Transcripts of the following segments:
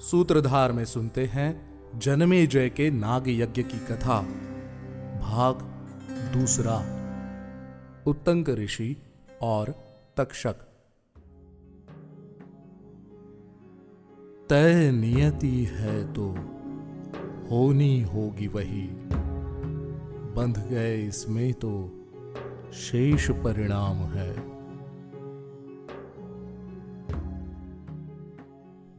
सूत्रधार में सुनते हैं जन्मे जय के नाग यज्ञ की कथा। भाग दूसरा। उत्तंक ऋषि और तक्षक। तय नियति है तो होनी होगी वही। बंध गए इसमें तो शेष परिणाम है।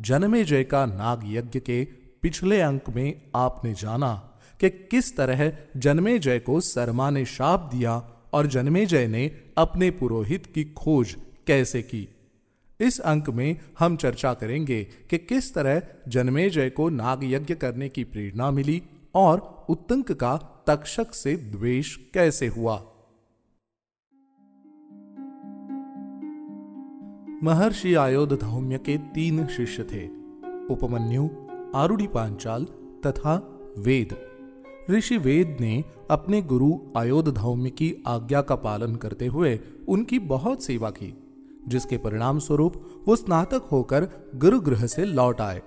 जन्मे जय का नाग यज्ञ के पिछले अंक में आपने जाना कि किस तरह जन्मे जय को शर्मा ने शाप दिया और जन्मे जय ने अपने पुरोहित की खोज कैसे की। इस अंक में हम चर्चा करेंगे कि किस तरह जन्मे जय को नाग यज्ञ करने की प्रेरणा मिली और उत्तंक का तक्षक से द्वेष कैसे हुआ। महर्षि आयोध धौम्य के तीन शिष्य थे। उपमन्यु आरुणि पांचाल तथा वेद। ऋषि वेद ने अपने गुरु अयोध धौम्य की आज्ञा का पालन करते हुए उनकी बहुत सेवा की, जिसके परिणाम स्वरूप वो स्नातक होकर गुरुगृह से लौट आए।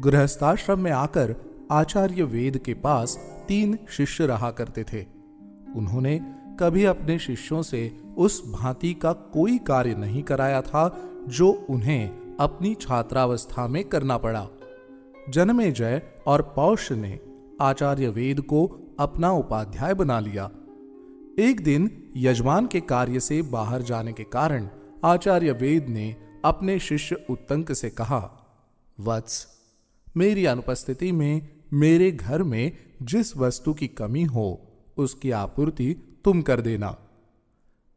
गृहस्थाश्रम में आकर आचार्य वेद के पास तीन शिष्य रहा करते थे। उन्होंने कभी अपने शिष्यों से उस भांति का कोई कार्य नहीं कराया था जो उन्हें अपनी छात्रावस्था में करना पड़ा। जन्मे जय और पौष ने आचार्य वेद को अपना उपाध्याय बना लिया। एक दिन यजमान के कार्य से बाहर जाने के कारण आचार्य वेद ने अपने शिष्य उत्तंक से कहा, वत्स, मेरी अनुपस्थिति में मेरे घर में जिस वस्तु की कमी हो, उसकी आपूर्ति तुम कर देना।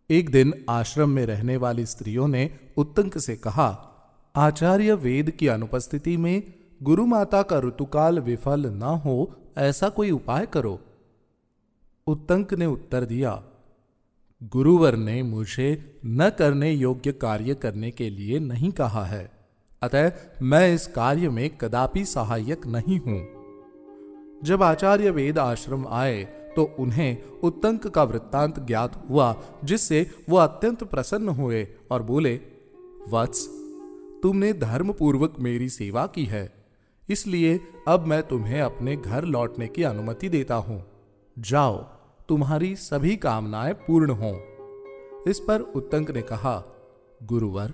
एक दिन आश्रम में रहने वाली स्त्रियों ने उत्तंक से कहा, आचार्य वेद की अनुपस्थिति में गुरु माता का ऋतुकाल विफल न हो, ऐसा कोई उपाय करो। उत्तंक ने उत्तर दिया, गुरुवर ने मुझे न करने योग्य कार्य करने के लिए नहीं कहा है, अतः मैं इस कार्य में कदापि सहायक नहीं हूँ। जब आचार्य वेद आश्रम आए तो उन्हें उत्तंक का वृत्तांत ज्ञात हुआ, जिससे वो अत्यंत प्रसन्न हुए और बोले, वत्स, तुमने धर्म पूर्वक मेरी सेवा की है। इसलिए अब मैं तुम्हें अपने घर लौटने की अनुमति देता हूँ। जाओ, तुम्हारी सभी कामनाएँ पूर्ण हों। इस पर उत्तंक ने कहा, गुरुवर,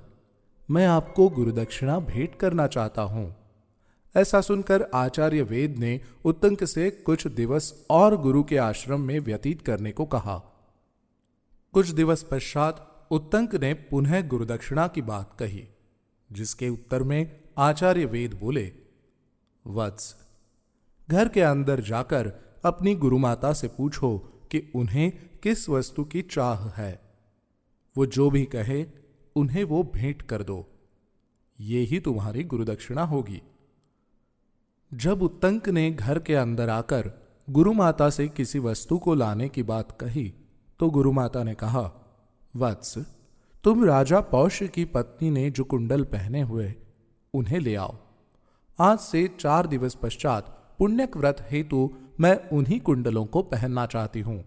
मैं आपको गुरुदक्षिणा भेंट करना चाहता हूँ। ऐसा सुनकर आचार्य वेद ने उत्तंक से कुछ दिवस और गुरु के आश्रम में व्यतीत करने को कहा। कुछ दिवस पश्चात उत्तंक ने पुनः गुरुदक्षिणा की बात कही, जिसके उत्तर में आचार्य वेद बोले, वत्स, घर के अंदर जाकर अपनी गुरुमाता से पूछो कि उन्हें किस वस्तु की चाह है। वो जो भी कहे, उन्हें वो भेंट कर दो। ये ही तुम्हारी गुरुदक्षिणा होगी। जब उत्तंक ने घर के अंदर आकर गुरु माता से किसी वस्तु को लाने की बात कही तो गुरु माता ने कहा, वत्स, तुम राजा पौष की पत्नी ने जो कुंडल पहने हुए, उन्हें ले आओ। आज से चार दिवस पश्चात पुण्यक व्रत हेतु मैं उन्हीं कुंडलों को पहनना चाहती हूँ।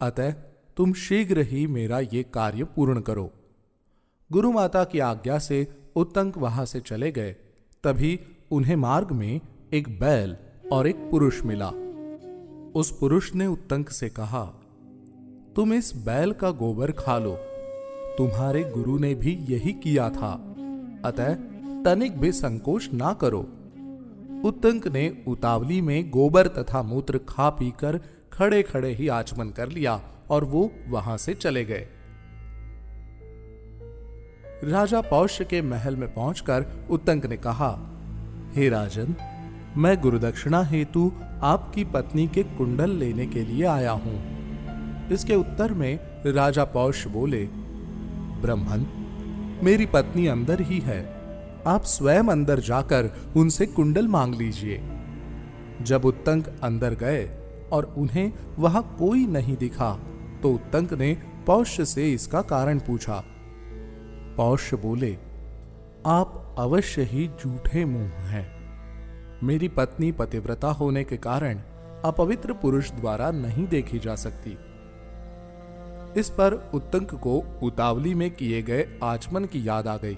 अतः तुम शीघ्र ही मेरा ये कार्य पूर्ण करो। गुरु माता की आज्ञा से उत्तंक वहाँ से चले गए। तभी उन्हें मार्ग में एक बैल और एक पुरुष मिला। उस पुरुष ने उत्तंक से कहा, तुम इस बैल का गोबर खा लो। तुम्हारे गुरु ने भी यही किया था। अतः तनिक भी संकोच ना करो। उत्तंक ने उतावली में गोबर तथा मूत्र खा पीकर खड़े खड़े ही आचमन कर लिया और वो वहाँ से चले गए। राजा पौष्य के महल में पहुंचकर उत्तंक ने कहा, हे राजन मैं गुरुदक्षिणा हेतु आपकी पत्नी के कुंडल लेने के लिए आया हूँ। इसके उत्तर में राजा पौष बोले, ब्रह्मन, मेरी पत्नी अंदर ही है। आप स्वयं अंदर जाकर उनसे कुंडल मांग लीजिए। जब उत्तंक अंदर गए और उन्हें वहाँ कोई नहीं दिखा तो उत्तंक ने पौष्य से इसका कारण पूछा। पौष्य बोले, आप अवश्य ही झूठे मुँह हैं। मेरी पत्नी पतिव्रता होने के कारण अपवित्र पुरुष द्वारा नहीं देखी जा सकती। इस पर उत्तंक को उतावली में किए गए आचमन की याद आ गई।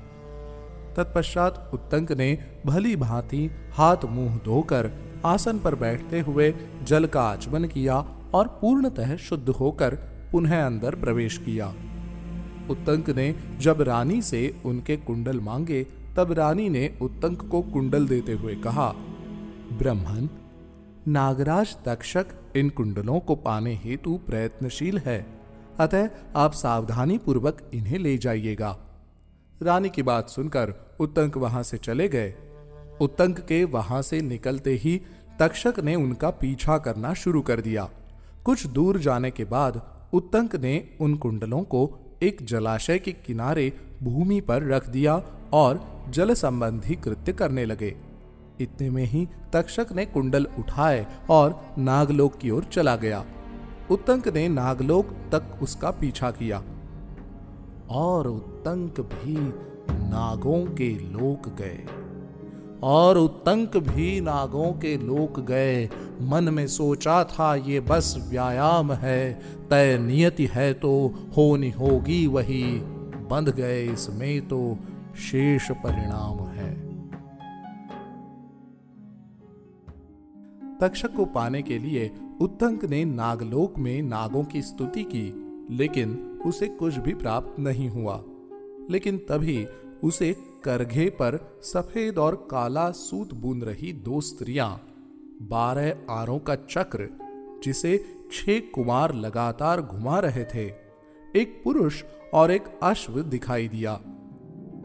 तत्पश्चात उत्तंक ने भली भांति हाथ मुँह धोकर आसन पर बैठते हुए जल का आचमन किया और पूर्णतः शुद्ध होकर पुनः अंदर प्रवेश किया। उत्तंक ने जब रानी से उनके कुंडल मांगे, तब रानी ने उत्तंक को कुंडल देते हुए कहा ब्रह्मन, नागराज तक्षक इन कुंडलों को पाने हेतु प्रयत्नशील है। अतः आप सावधानी पूर्वक इन्हें ले जाइएगा। रानी की बात सुनकर उत्तंक वहाँ से चले गए। उत्तंक के वहाँ से निकलते ही तक्षक ने उनका पीछा करना शुरू कर दिया। कुछ दूर जाने के बाद उत्तंक ने उन कुंडलों को एक जलाशय के किनारे भूमि पर रख दिया और जल संबंधी कृत्य करने लगे। इतने में ही तक्षक ने कुंडल उठाए और नागलोक की ओर चला गया। उत्तंक ने नागलोक तक उसका पीछा किया। और उत्तंक भी नागों के लोक गए। और उत्तंक भी नागों के लोक गए। मन में सोचा था, ये बस व्यायाम है, तय नियति है तो होनी होगी वही। बंध गए इसमें तो शेष परिणाम है। तक्षक को पाने के लिए उत्तंक ने नागलोक में नागों की स्तुति की, लेकिन उसे कुछ भी प्राप्त नहीं हुआ। लेकिन तभी उसे करघे पर सफ़ेद और काला सूत बूंद रही दो स्त्रियाँ, बारह आरों का चक्र, जिसे छह कुमार लगातार घुमा रहे थे, एक पुरुष और एक अश्व दिखाई दिया।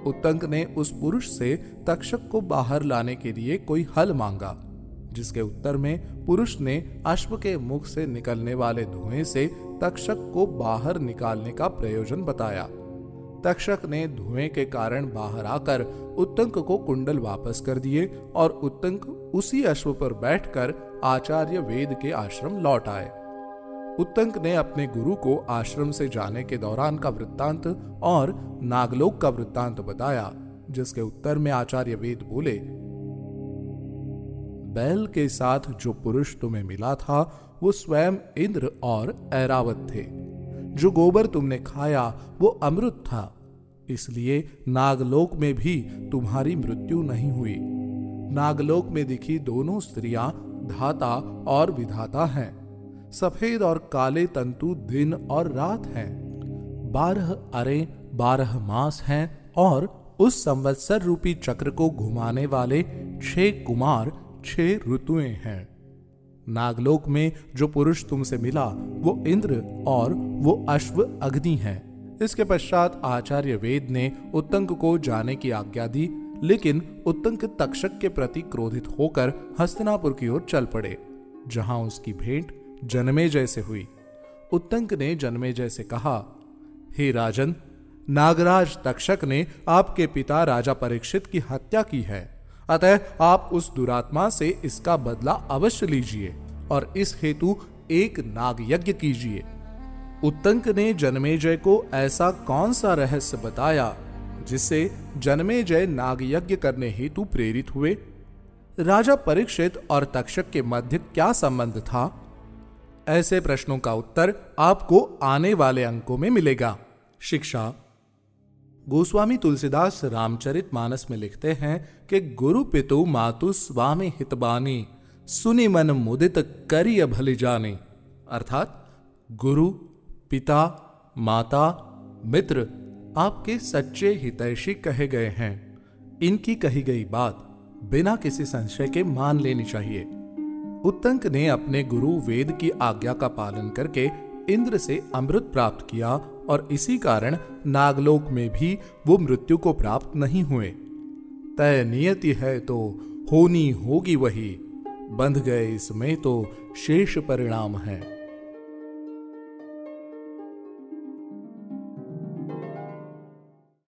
उत्तंक ने उस पुरुष से तक्षक को बाहर लाने के लिए कोई हल मांगा। जिसके उत्तर में पुरुष ने अश्व के मुख से निकलने वाले धुएँ से तक्षक को बाहर निकालने का प्रयोजन बताया। तक्षक ने धुएँ के कारण बाहर आकर उत्तंक को कुंडल वापस कर दिए और उत्तंक उसी अश्व पर बैठकर आचार्य वेद के आश्रम लौट आए। उत्तंक ने अपने गुरु को आश्रम से जाने के दौरान का वृत्तांत और नागलोक का वृत्तांत बताया, जिसके उत्तर में आचार्य वेद बोले बैल के साथ जो पुरुष तुम्हें मिला था, वो स्वयं इंद्र और ऐरावत थे। जो गोबर तुमने खाया, वो अमृत था। इसलिए नागलोक में भी तुम्हारी मृत्यु नहीं हुई। नागलोक में दिखी दोनों स्त्रियाँ धाता और विधाता हैं। सफ़ेद और काले तंतु दिन और रात हैं। बारह अरे बारह मास हैं और उस संवत्सर रूपी चक्र को घुमाने वाले छह कुमार छह ऋतुएँ हैं। नागलोक में जो पुरुष तुमसे मिला, वो इंद्र और वो अश्व अग्नि है। इसके पश्चात आचार्य वेद ने उत्तंक को जाने की आज्ञा दी, लेकिन उत्तंक तक्षक के प्रति क्रोधित होकर हस्तनापुर की ओर चल पड़े, जहाँ उसकी भेंट जन्मे जैसे हुई। उत्तंक ने जन्मे जैसे कहा, हे राजन, नागराज तक्षक ने आपके पिता राजा परीक्षित की हत्या की है। अतः आप उस दुरात्मा से इसका बदला अवश्य लीजिए और इस हेतु एक नाग यज्ञ कीजिए। उत्तंक ने जन्मेजय को ऐसा कौन सा रहस्य बताया, जिससे जन्मेजय नाग यज्ञ करने हेतु प्रेरित हुए? राजा परीक्षित और तक्षक के मध्य क्या संबंध था? ऐसे प्रश्नों का उत्तर आपको आने वाले अंकों में मिलेगा। शिक्षा गोस्वामी तुलसीदास रामचरित मानस में लिखते हैं कि गुरु पितु मातु स्वामी हितबानी, सुनी मन मुदित करिय भली जाने। अर्थात, गुरु, पिता, माता, मित्र आपके सच्चे हितैषी कहे गए हैं। इनकी कही गई बात बिना किसी संशय के मान लेनी चाहिए। उत्तंक ने अपने गुरु वेद की आज्ञा का पालन करके इंद्र से अमृत प्राप्त किया और इसी कारण नागलोक में भी वो मृत्यु को प्राप्त नहीं हुए। तय नियति है तो होनी होगी वही। बंध गए इसमें तो शेष परिणाम है।